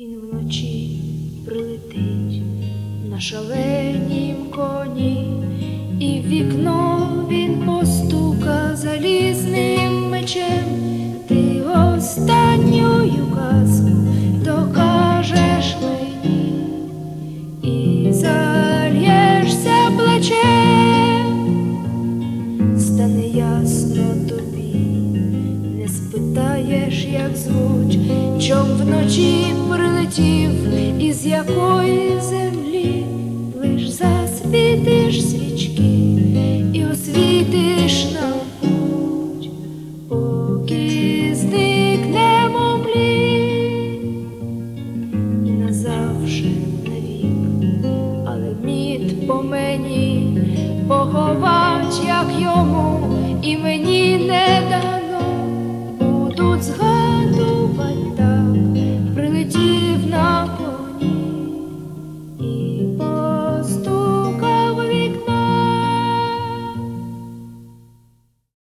Він вночі прилетить на шаленім коні, і в вікно він постука залізним мечем. Ти останню казку докажеш мені і зальєшся плачем, стане ясно тобі, не спитаєш, як звуть, чом вночі прилетів, із якої землі лиш засвітиш свічки і освітиш нам путь, поки зникнемо млі і назавше навік, але мід по мені поховать, як йому.